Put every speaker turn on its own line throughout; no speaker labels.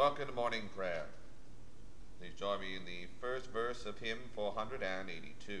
Welcome to morning prayer. Please join me in the first verse of hymn 482.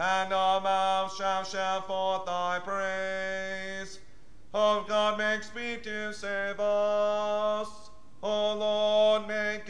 and our mouth shall shout forth thy praise. O God, make speed to save us. O Lord, make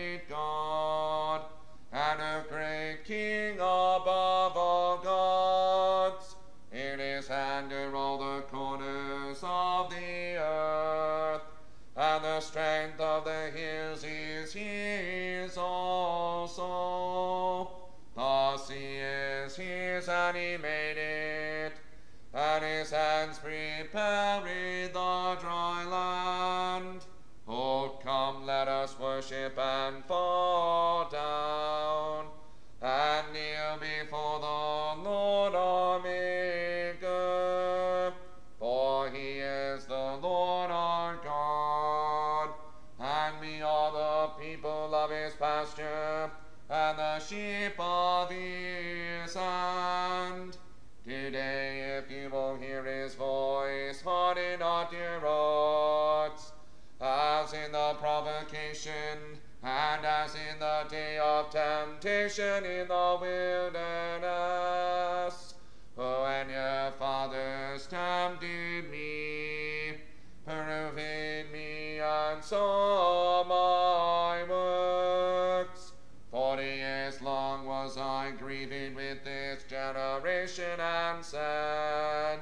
is it, and his hands prepared the dry land. Oh, come, let us worship and temptation in the wilderness. When your fathers tempted me, proved me, and saw my works. Forty years long was I grieved with this generation, and said,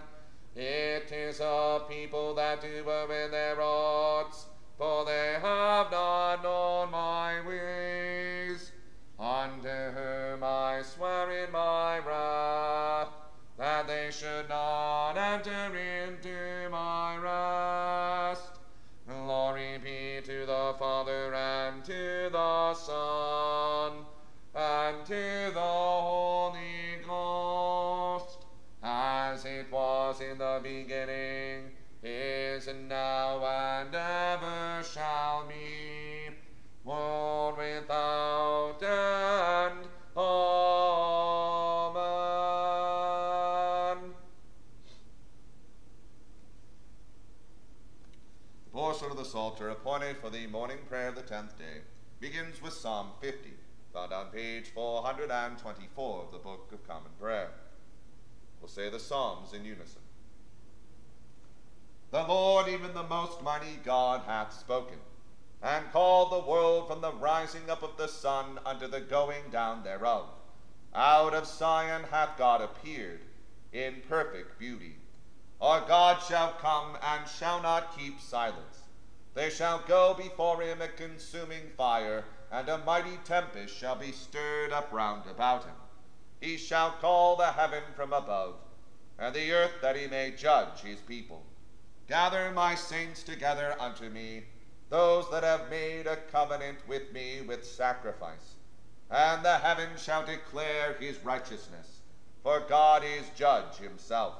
It is a people that do well in their hearts, for they have not they should not enter into 124 of the Book of Common Prayer. We'll say the Psalms in unison. The Lord, even the most mighty God, hath spoken, and called the world from the rising up of the sun unto the going down thereof. Out of Sion hath God appeared, in perfect beauty. Our God shall come and shall not keep silence. They shall go before him a consuming fire and a mighty tempest shall be stirred up round about him. He shall call the heaven from above, and the earth that he may judge his people. Gather my saints together unto me, those that have made a covenant with me with sacrifice. And the heaven shall declare his righteousness, for God is judge himself.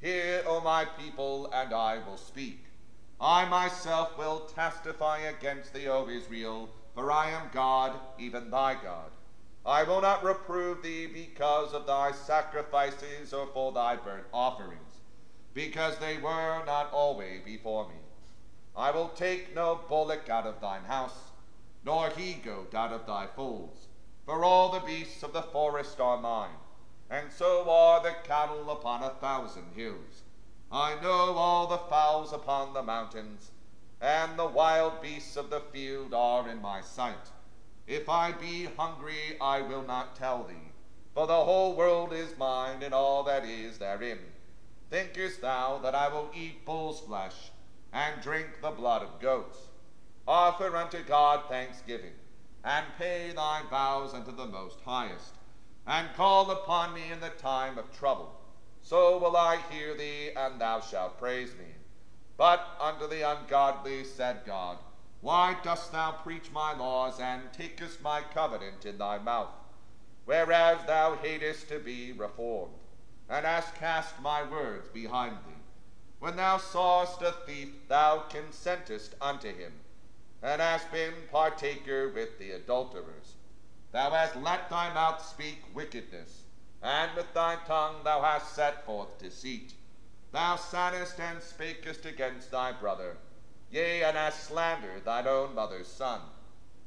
Hear, O my people, and I will speak. I myself will testify against thee, O Israel, for I am God, even thy God. I will not reprove thee because of thy sacrifices or for thy burnt offerings, because they were not always before me. I will take no bullock out of thine house, nor he goat out of thy folds, for all the beasts of the forest are mine, and so are the cattle upon a thousand hills. I know all the fowls upon the mountains, and the wild beasts of the field are in my sight. If I be hungry, I will not tell thee, for the whole world is mine, and all that is therein. Thinkest thou that I will eat bull's flesh, and drink the blood of goats? Offer unto God thanksgiving, and pay thy vows unto the most highest, and call upon me in the time of trouble. So will I hear thee, and thou shalt praise me. But unto the ungodly said God, Why dost thou preach my laws, and takest my covenant in thy mouth? Whereas thou hatest to be reformed, and hast cast my words behind thee. When thou sawest a thief, thou consentest unto him, and hast been partaker with the adulterers. Thou hast let thy mouth speak wickedness, and with thy tongue thou hast set forth deceit. Thou sattest and spakest against thy brother, yea, and hast slandered thine own mother's son.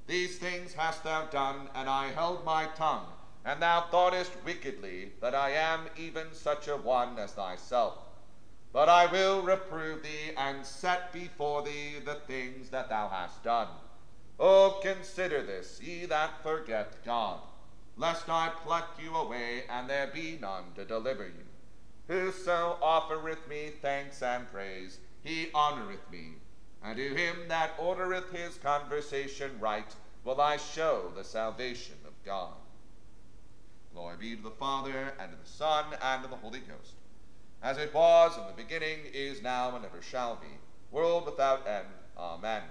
These things hast thou done, and I held my tongue, and thou thoughtest wickedly that I am even such a one as thyself. But I will reprove thee, and set before thee the things that thou hast done. O consider this, ye that forget God lest I pluck you away, and there be none to deliver you. Whoso offereth me thanks and praise, he honoureth me, and to him that ordereth his conversation right will I show the salvation of God. Glory be to the Father, and to the Son, and to the Holy Ghost, as it was in the beginning, is now, and ever shall be, world without end. Amen.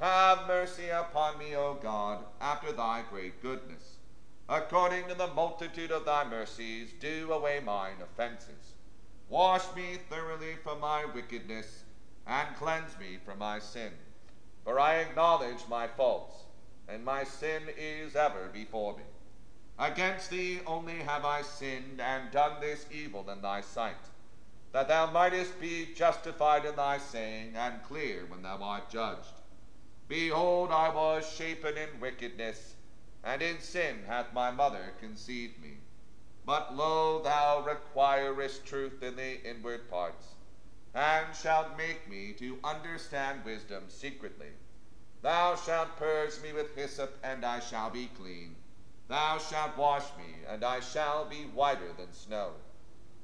Have mercy upon me, O God, after thy great goodness according to the multitude of thy mercies, do away mine offenses. Wash me thoroughly from my wickedness, and cleanse me from my sin. For I acknowledge my faults, and my sin is ever before me. Against thee only have I sinned, and done this evil in thy sight, that thou mightest be justified in thy saying, and clear when thou art judged. Behold, I was shapen in wickedness and in sin hath my mother conceived me. But lo, thou requirest truth in the inward parts, and shalt make me to understand wisdom secretly. Thou shalt purge me with hyssop, and I shall be clean. Thou shalt wash me, and I shall be whiter than snow.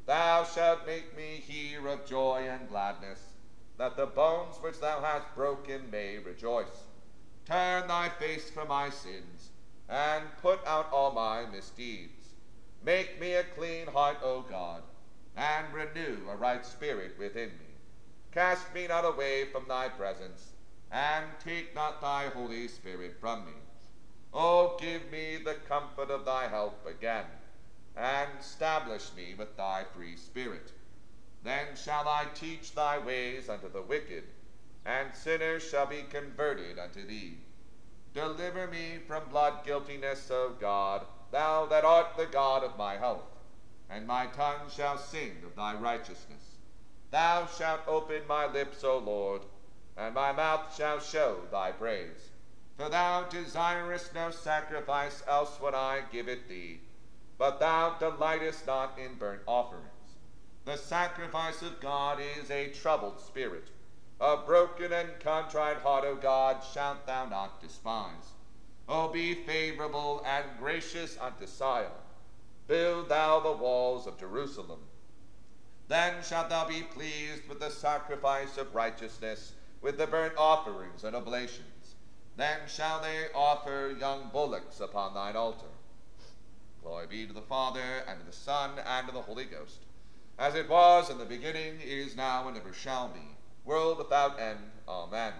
Thou shalt make me hear of joy and gladness, that the bones which thou hast broken may rejoice. Turn thy face from my sins and put out all my misdeeds. Make me a clean heart, O God, and renew a right spirit within me. Cast me not away from thy presence, and take not thy Holy Spirit from me. O give me the comfort of thy help again, and establish me with thy free spirit. Then shall I teach thy ways unto the wicked, and sinners shall be converted unto thee. Deliver me from blood guiltiness, O God, thou that art the God of my health, and my tongue shall sing of thy righteousness. Thou shalt open my lips, O Lord, and my mouth shall show thy praise. For thou desirest no sacrifice, else would I give it thee. But thou delightest not in burnt offerings. The sacrifice of God is a troubled spirit a broken and contrite heart, O God, shalt thou not despise. O be favorable and gracious unto Sion. Build thou the walls of Jerusalem. Then shalt thou be pleased with the sacrifice of righteousness, with the burnt offerings and oblations. Then shall they offer young bullocks upon thine altar. Glory be to the Father, and to the Son, and to the Holy Ghost, as it was in the beginning, is now, and ever shall be world without end. Amen.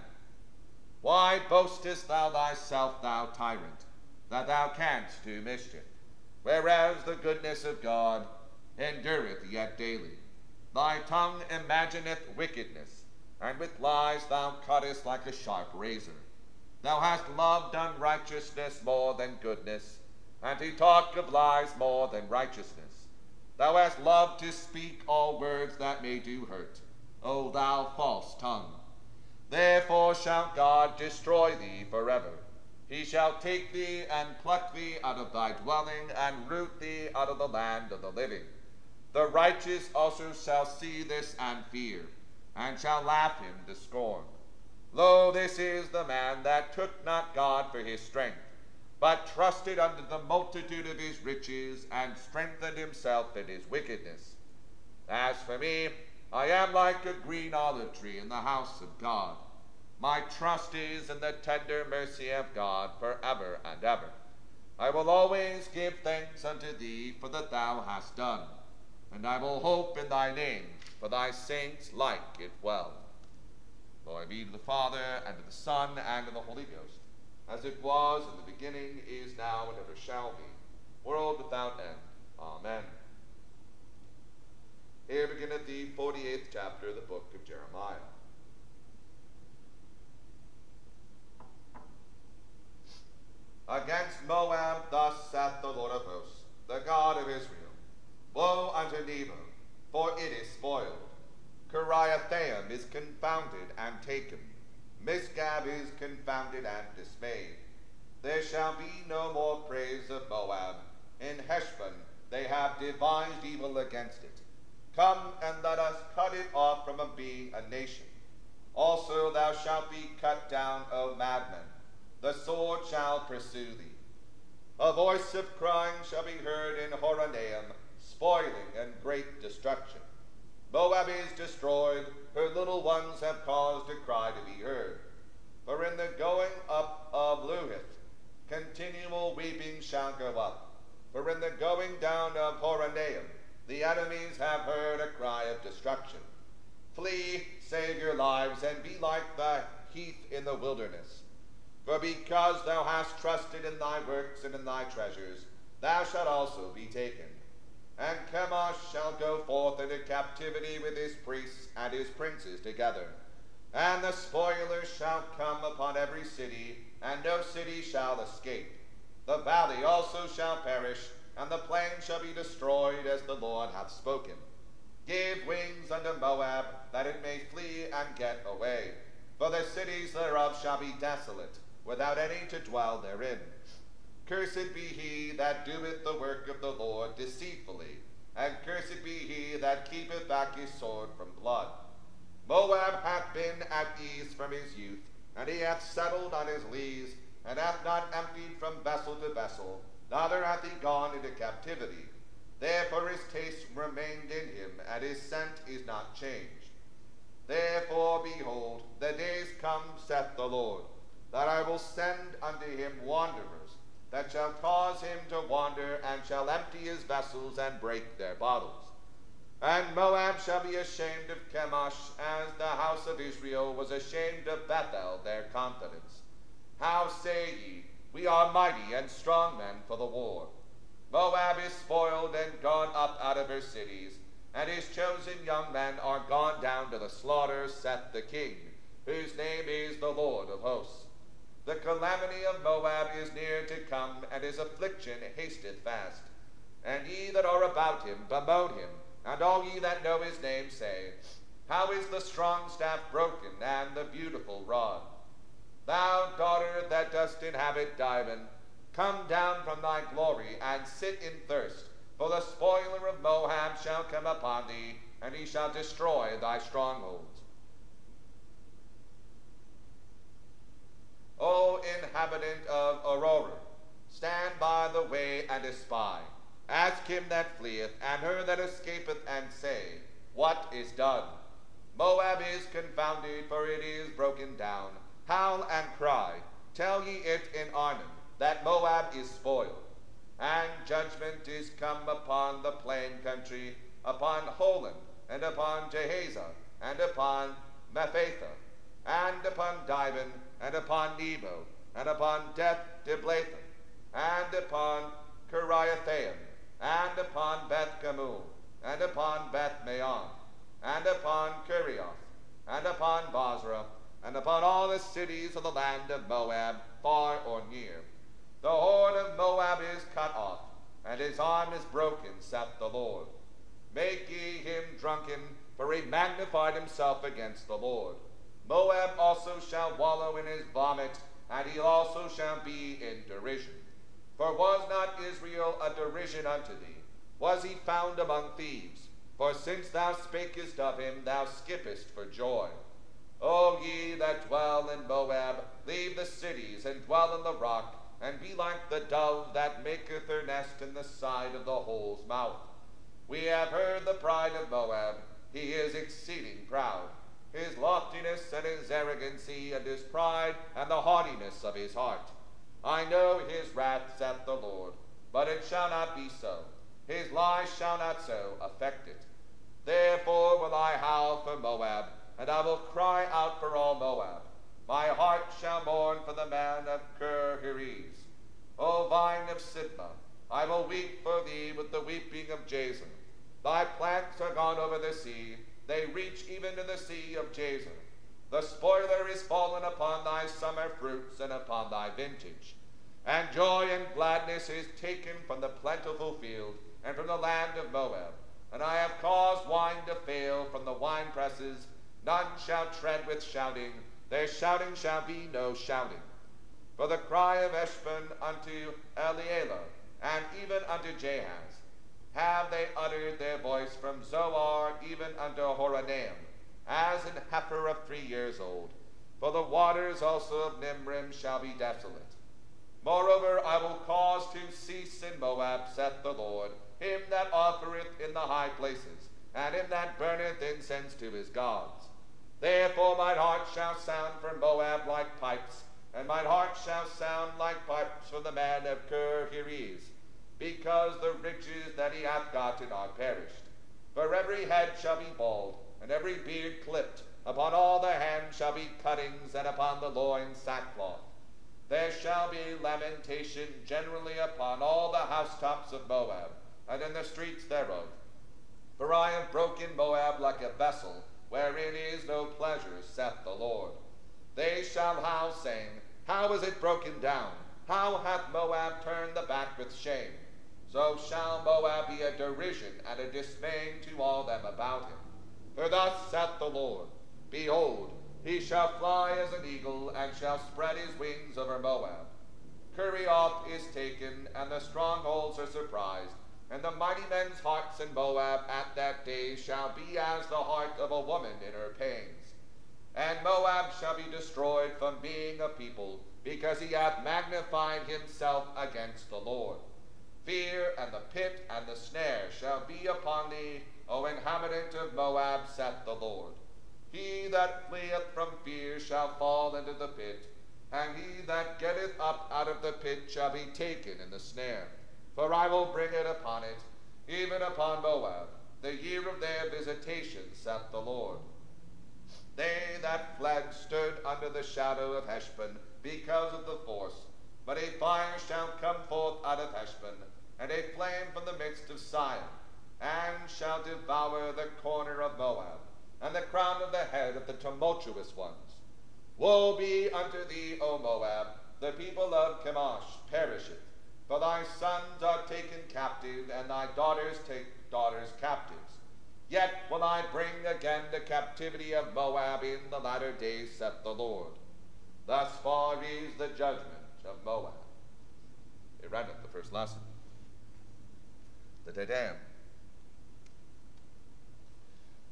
Why boastest thou thyself, thou tyrant, that thou canst do mischief, whereas the goodness of God endureth yet daily? Thy tongue imagineth wickedness, and with lies thou cuttest like a sharp razor. Thou hast loved unrighteousness more than goodness, and to talk of lies more than righteousness. Thou hast loved to speak all words that may do hurt O thou false tongue. Therefore shall God destroy thee forever. He shall take thee and pluck thee out of thy dwelling, and root thee out of the land of the living. The righteous also shall see this and fear, and shall laugh him to scorn. Lo, this is the man that took not God for his strength, but trusted unto the multitude of his riches, and strengthened himself in his wickedness. As for me, I am like a green olive tree in the house of God. My trust is in the tender mercy of God forever and ever. I will always give thanks unto thee for that thou hast done, and I will hope in thy name, for thy saints like it well. Glory be to the Father, and to the Son, and to the Holy Ghost, as it was in the beginning, is now, and ever shall be, world without end. Amen. Here beginneth the 48th chapter of the book of Jeremiah. Against Moab thus saith the Lord of hosts, the God of Israel. Woe unto Nebo, for it is spoiled. Kiriathaim is confounded and taken. Misgab is confounded and dismayed. There shall be no more praise of Moab. In Heshbon they have devised evil against it. Come and let us cut it off from being a nation. Also thou shalt be cut down, O madman. The sword shall pursue thee. A voice of crying shall be heard in Horonaim, spoiling and great destruction. Moab is destroyed, her little ones have caused a cry to be heard. For in the going up of Luhith, continual weeping shall go up. For in the going down of Horonaim, the enemies have heard a cry of destruction. Flee, save your lives, and be like the heath in the wilderness. For because thou hast trusted in thy works and in thy treasures, thou shalt also be taken. And Chemosh shall go forth into captivity with his priests and his princes together. And the spoilers shall come upon every city, and no city shall escape. The valley also shall perish, and the plain shall be destroyed, as the Lord hath spoken. Give wings unto Moab, that it may flee and get away. For the cities thereof shall be desolate, without any to dwell therein. Cursed be he that doeth the work of the Lord deceitfully, and cursed be he that keepeth back his sword from blood. Moab hath been at ease from his youth, and he hath settled on his lees, and hath not emptied from vessel to vessel, neither hath he gone into captivity. Therefore his taste remained in him, and his scent is not changed. Therefore, behold, the days come, saith the Lord, that I will send unto him wanderers, that shall cause him to wander, and shall empty his vessels and break their bottles. And Moab shall be ashamed of Chemosh, as the house of Israel was ashamed of Bethel, their confidence. How say ye, We are mighty and strong men for the war? Moab is spoiled and gone up out of her cities, and his chosen young men are gone down to the slaughter, saith the king, whose name is the Lord of hosts. The calamity of Moab is near to come, and his affliction hasteth fast. And ye that are about him bemoan him, and all ye that know his name say, How is the strong staff broken, and the beautiful rod? Thou daughter that dost inhabit Dibon, come down from thy glory, and sit in thirst. For the spoiler of Moab shall come upon thee, and he shall destroy thy strongholds. O inhabitant of Aroer, stand by the way and espy. Ask him that fleeth, and her that escapeth, and say, What is done? Moab is confounded, for it is broken down. Howl and cry, tell ye it in Arnon, that Moab is spoiled. And judgment is come upon the plain country, upon Holon, and upon Jahazah, and upon Mephaath, and upon Dibon, and upon Nebo, and upon Beth Diblathaim, and upon Kiriathaim, and upon Beth Gamul, and upon Beth Meon, and upon Kerioth, and upon Bozrah, and upon all the cities of the land of Moab, far or near. The horn of Moab is cut off, and his arm is broken, saith the Lord. Make ye him drunken, for he magnified himself against the Lord. Moab also shall wallow in his vomit, and he also shall be in derision. For was not Israel a derision unto thee? Was he found among thieves? For since thou spakest of him, thou skippest for joy. O ye that dwell in Moab, leave the cities, and dwell in the rock, and be like the dove that maketh her nest in the side of the hole's mouth. We have heard the pride of Moab. He is exceeding proud his loftiness and his arrogancy, and his pride and the haughtiness of his heart. I know his wrath, saith the Lord, but it shall not be so. His lies shall not so affect it. Therefore will I howl for Moab, and I will cry out for all Moab. My heart shall mourn for the man of Heriz. O vine of Sibmah, I will weep for thee with the weeping of Jazer. Thy plants are gone over the sea, they reach even to the sea of Jazer. The spoiler is fallen upon thy summer fruits and upon thy vintage. And joy and gladness is taken from the plentiful field and from the land of Moab. And I have caused wine to fail from the wine presses. None shall tread with shouting. Their shouting shall be no shouting. For the cry of Heshbon unto Elealeh, and even unto Jahaz, have they uttered their voice from Zoar even unto Horonaim, as an heifer of three years old. For the waters also of Nimrim shall be desolate. Moreover, I will cause to cease in Moab, saith the Lord, him that offereth in the high places, and him that burneth incense to his gods. Therefore mine heart shall sound from Moab like pipes, and mine heart shall sound like pipes from the man of Kir because the riches that he hath gotten are perished. For every head shall be bald, and every beard clipped, upon all the hands shall be cuttings, and upon the loins sackcloth. There shall be lamentation generally upon all the housetops of Moab, and in the streets thereof. For I have broken Moab like a vessel, wherein is no pleasure, saith the Lord. They shall howl, saying, How is it broken down? How hath Moab turned the back with shame? So shall Moab be a derision and a dismay to all them about him. For thus saith the Lord, Behold, he shall fly as an eagle, and shall spread his wings over Moab. Kerioth is taken, and the strongholds are surprised, and the mighty men's hearts in Moab at that day shall be as the heart of a woman in her pains. And Moab shall be destroyed from being a people, because he hath magnified himself against the Lord. Fear and the pit and the snare shall be upon thee, O inhabitant of Moab, saith the Lord. He that fleeth from fear shall fall into the pit, and he that getteth up out of the pit shall be taken in the snare. For I will bring it upon it, even upon Moab, the year of their visitation, saith the Lord. They that fled stood under the shadow of Heshbon because of the force, but a fire shall come forth out of Heshbon, and a flame from the midst of Sihon, and shall devour the corner of Moab, and the crown of the head of the tumultuous ones. Woe be unto thee, O Moab, the people of Chemosh perisheth, for thy sons are taken captive, and thy daughters take daughters captives. Yet will I bring again the captivity of Moab in the latter days, saith the Lord. Thus far is the judgment of Moab. It endeth the first lesson. Te Deum.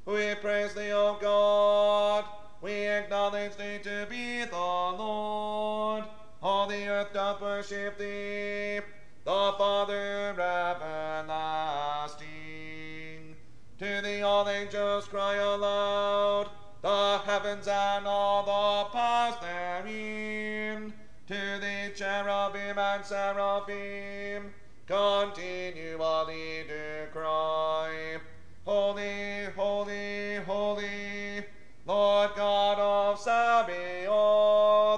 We praise thee, O God. We acknowledge thee to be the Lord. All the earth doth worship thee, the Father everlasting. To thee all angels cry aloud, the heavens and all the powers therein. To thee cherubim and seraphim, continually do cry. Holy, holy, holy, Lord God of Sabaoth,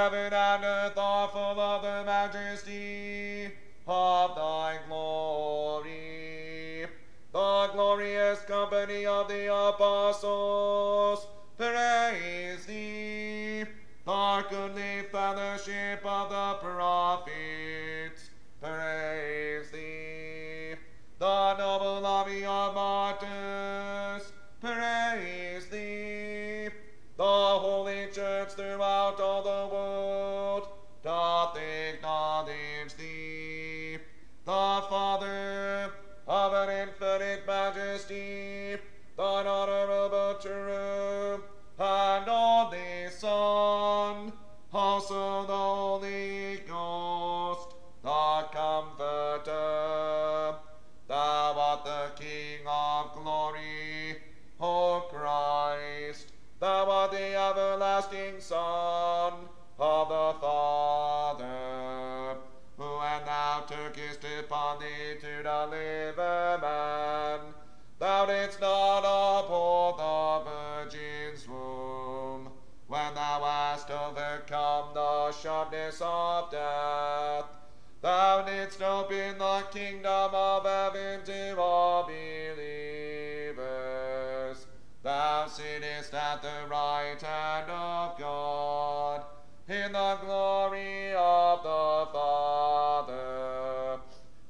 heaven and earth are full of the majesty of thy glory. The glorious company of the apostles, kingdom of heaven to all believers. Thou sittest at the right hand of God, in the glory of the Father.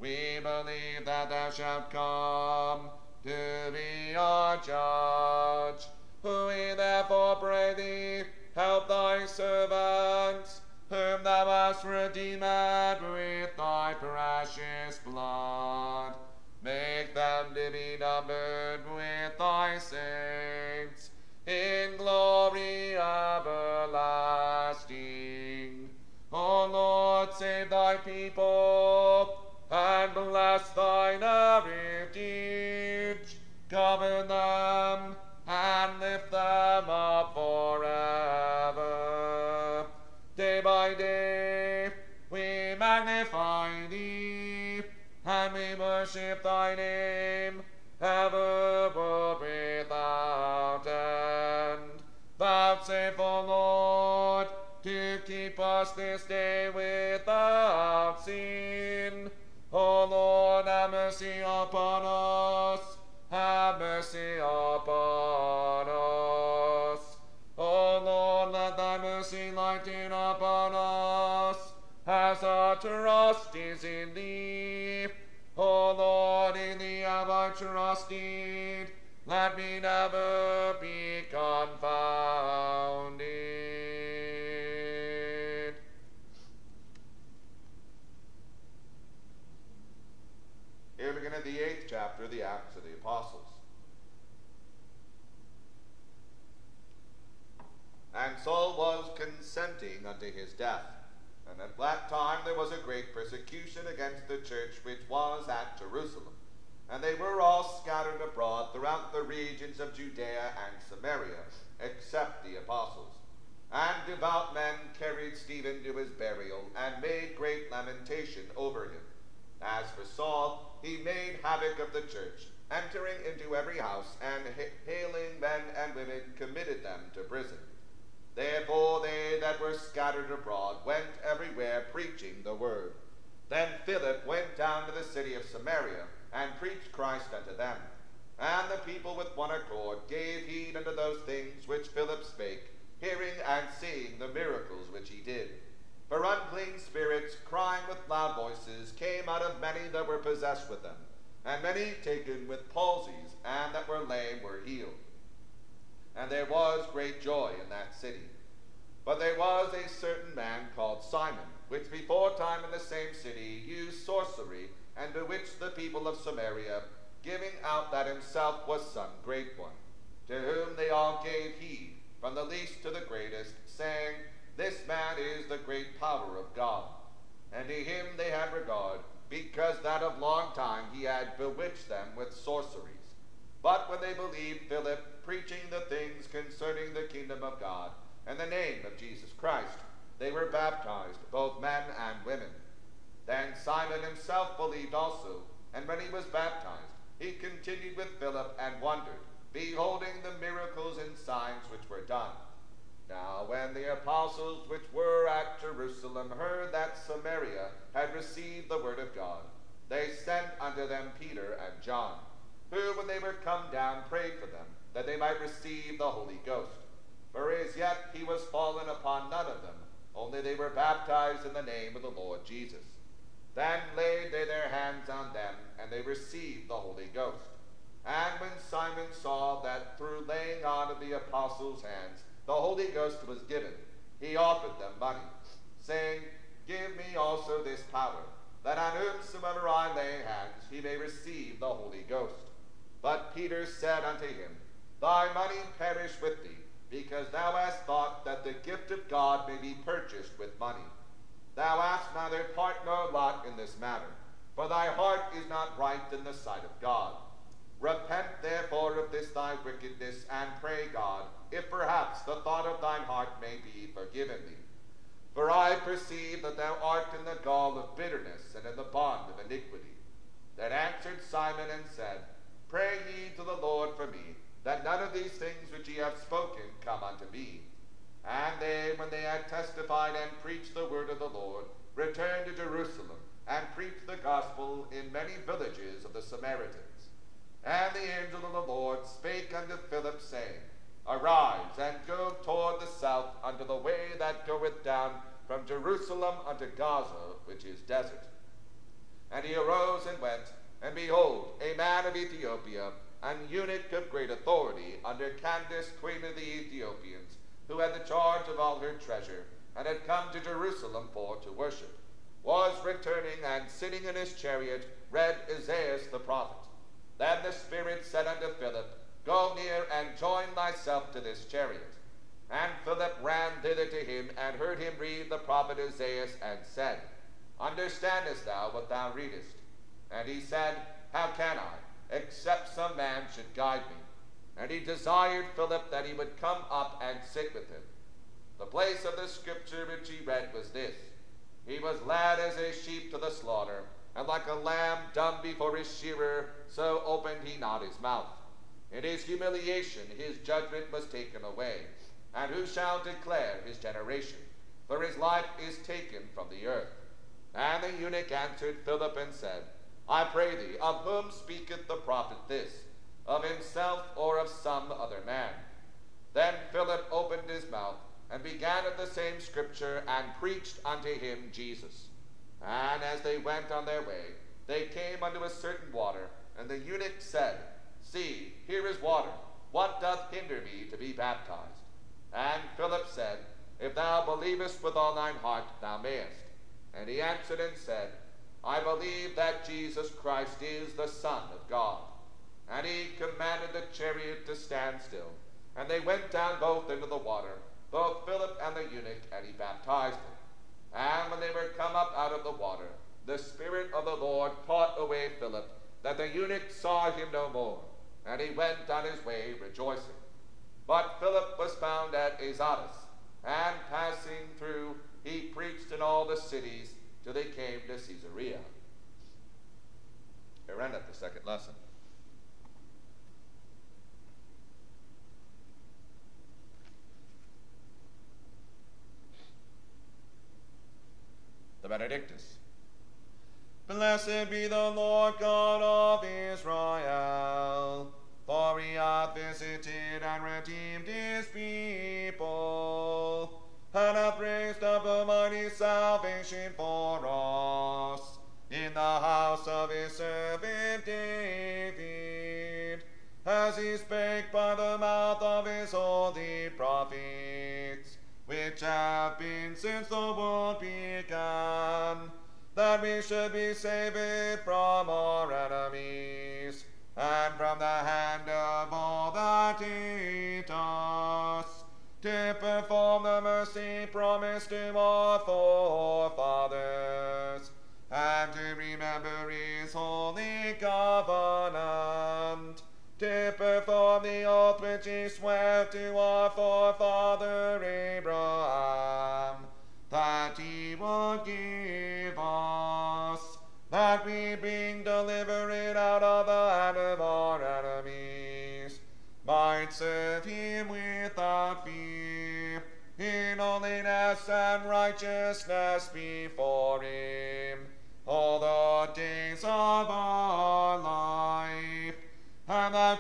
We believe that thou shalt come to be our judge. We therefore pray thee, help thy servant thou hast redeemed with thy precious blood. Make them to be numbered with thy saints in glory everlasting. O Lord, save thy people worship thy name ever without end. Vouchsafe, O Lord, to keep us this day without sin. O Lord, have mercy upon us. Have mercy upon us. O Lord, let thy mercy lighten upon us, as our trust is in thee. Trusted. Let me never be confounded. Here we begin at the eighth chapter of the Acts of the Apostles. And Saul was consenting unto his death. And at that time there was a great persecution against the church which was at Jerusalem. And they were all scattered abroad throughout the regions of Judea and Samaria, except the apostles. And devout men carried Stephen to his burial, and made great lamentation over him. As for Saul, he made havoc of the church, entering into every house, and hailing men and women, committed them to prison. Therefore they that were scattered abroad went everywhere preaching the word. Then Philip went down to the city of Samaria, and preached Christ unto them. And the people with one accord gave heed unto those things which Philip spake, hearing and seeing the miracles which he did. For unclean spirits, crying with loud voices, came out of many that were possessed with them, and many taken with palsies, and that were lame were healed. And there was great joy in that city. But there was a certain man called Simon, which before time in the same city used sorcery, and bewitched the people of Samaria, giving out that himself was some great one, to whom they all gave heed, from the least to the greatest, saying, This man is the great power of God. And to him they had regard, because that of long time he had bewitched them with sorceries. But when they believed Philip, preaching the things concerning the kingdom of God, and the name of Jesus Christ, they were baptized, both men and women. Then Simon himself believed also, and when he was baptized, he continued with Philip and wondered, beholding the miracles and signs which were done. Now, when the apostles which were at Jerusalem heard that Samaria had received the word of God, they sent unto them Peter and John, who, when they were come down, prayed for them, that they might receive the Holy Ghost. For as yet he was fallen upon none of them, only they were baptized in the name of the Lord Jesus. Then laid they their hands on them, and they received the Holy Ghost. And when Simon saw that through laying on of the apostles' hands the Holy Ghost was given, he offered them money, saying, Give me also this power, that on whomsoever I lay hands he may receive the Holy Ghost. But Peter said unto him, Thy money perish with thee, because thou hast thought that the gift of God may be purchased with money. Thou hast neither part nor lot in this matter, for thy heart is not right in the sight of God. Repent therefore of this thy wickedness, and pray God, if perhaps the thought of thine heart may be forgiven thee. For I perceive that thou art in the gall of bitterness and in the bond of iniquity. Then answered Simon and said, Pray ye to the Lord for me, that none of these things which ye have spoken come unto me. And they, when they had testified and preached the word of the Lord, returned to Jerusalem, and preached the gospel in many villages of the Samaritans. And the angel of the Lord spake unto Philip, saying, Arise, and go toward the south unto the way that goeth down from Jerusalem unto Gaza, which is desert. And he arose and went, and behold, a man of Ethiopia, an eunuch of great authority under Candace, queen of the Ethiopians, who had the charge of all her treasure, and had come to Jerusalem for to worship, was returning and sitting in his chariot, read Isaiah the prophet. Then the Spirit said unto Philip, Go near and join thyself to this chariot. And Philip ran thither to him, and heard him read the prophet Isaiah, and said, Understandest thou what thou readest? And he said, How can I, except some man should guide me? And he desired Philip that he would come up and sit with him. The place of the scripture which he read was this He was led as a sheep to the slaughter, and like a lamb dumb before his shearer, so opened he not his mouth. In his humiliation his judgment was taken away. And who shall declare his generation? For his life is taken from the earth. And the eunuch answered Philip and said, I pray thee, of whom speaketh the prophet this? Of himself or of some other man? Then Philip opened his mouth and began at the same scripture and preached unto him Jesus. And as they went on their way, they came unto a certain water, and the eunuch said, See, here is water. What doth hinder me to be baptized? And Philip said, If thou believest with all thine heart, thou mayest. And he answered and said, I believe that Jesus Christ is the Son of God. And he commanded the chariot to stand still. And they went down both into the water, both Philip and the eunuch, and he baptized him. And when they were come up out of the water, the Spirit of the Lord caught away Philip, that the eunuch saw him no more, and he went on his way rejoicing. But Philip was found at Azotus, and passing through, he preached in all the cities till they came to Caesarea. Here endeth the second lesson. The Benedictus. Blessed be the Lord God of Israel, for he hath visited and redeemed his people, and hath raised up a mighty salvation for us in the house of his servant David, as he spake by that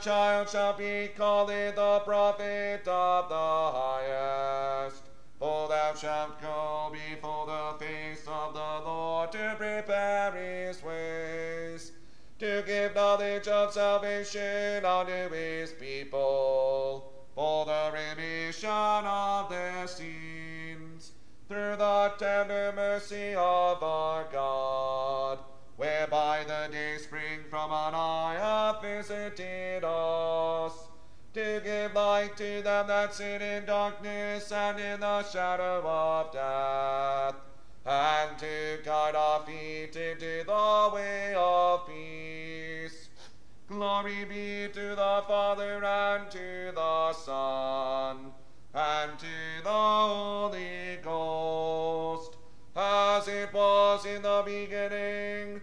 child shall be called the prophet of the highest. For thou shalt go before the face of the Lord to prepare his ways, to give knowledge of salvation unto his people, for the remission of their sins, through the tender mercy of our God, whereby the day spring from on high hath visited us, to give light to them that sit in darkness and in the shadow of death, and to guide our feet into the way of peace. Glory be to the Father and to the Son and to the Holy Ghost, as it was in the beginning,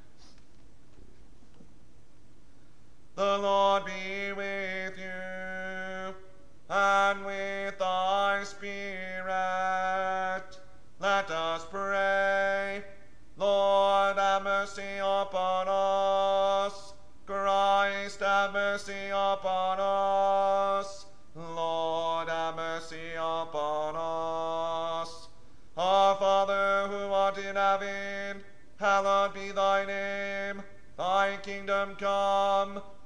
The Lord be with you, and with thy spirit. Let us pray. Lord, have mercy upon us. Christ, have mercy upon us. Lord, have mercy upon us. Our Father, who art in heaven, hallowed be thy name. Thy kingdom come,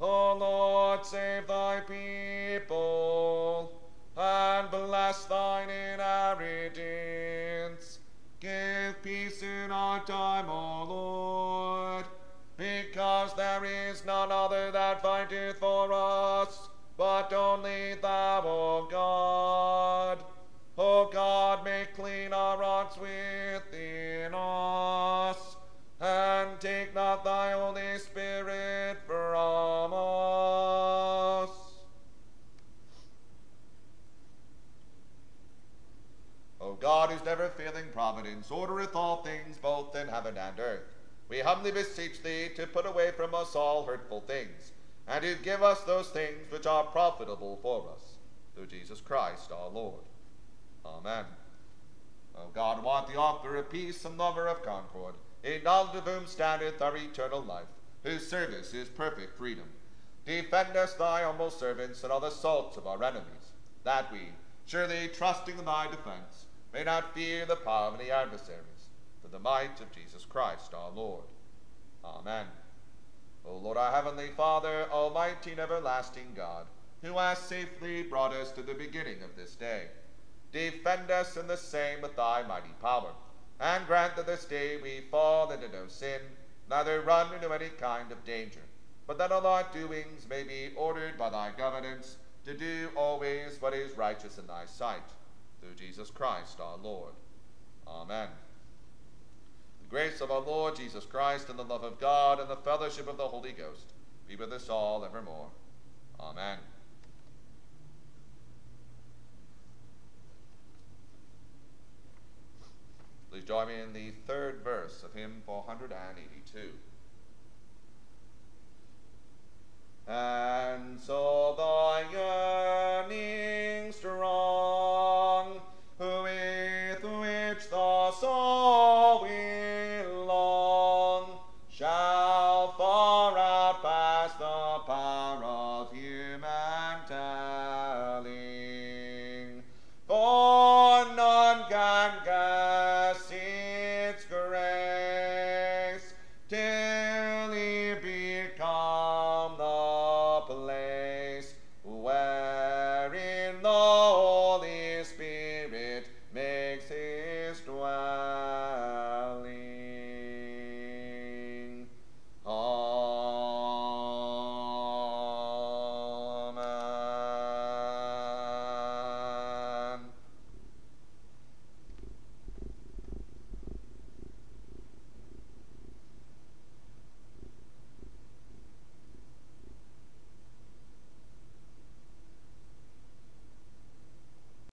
O Lord, save thy people, and bless thine inheritance. Give peace in our time, O Lord, because there is none other that fighteth for us, but only thou, O God. O God, make clean our hearts within us, and take not thy Holy Spirit God, whose never failing providence ordereth all things both in heaven and earth, we humbly beseech thee to put away from us all hurtful things, and to give us those things which are profitable for us, through Jesus Christ our Lord. Amen. O God, who art the author of peace and lover of concord, in knowledge of whom standeth our eternal life, whose service is perfect freedom, defend us, thy humble servants, and all the assaults of our enemies, that we, surely trusting in thy defense, may not fear the power of the adversaries, through the might of Jesus Christ our Lord. Amen. O Lord, our heavenly Father, almighty and everlasting God, who hast safely brought us to the beginning of this day, defend us in the same with thy mighty power, and grant that this day we fall into no sin, neither run into any kind of danger, but that all our doings may be ordered by thy governance to do always what is righteous in thy sight, through Jesus Christ our Lord. Amen. The grace of our Lord Jesus Christ, and the love of God, and the fellowship of the Holy Ghost be with us all evermore. Amen. Please join me in the third verse of hymn 482. And so thy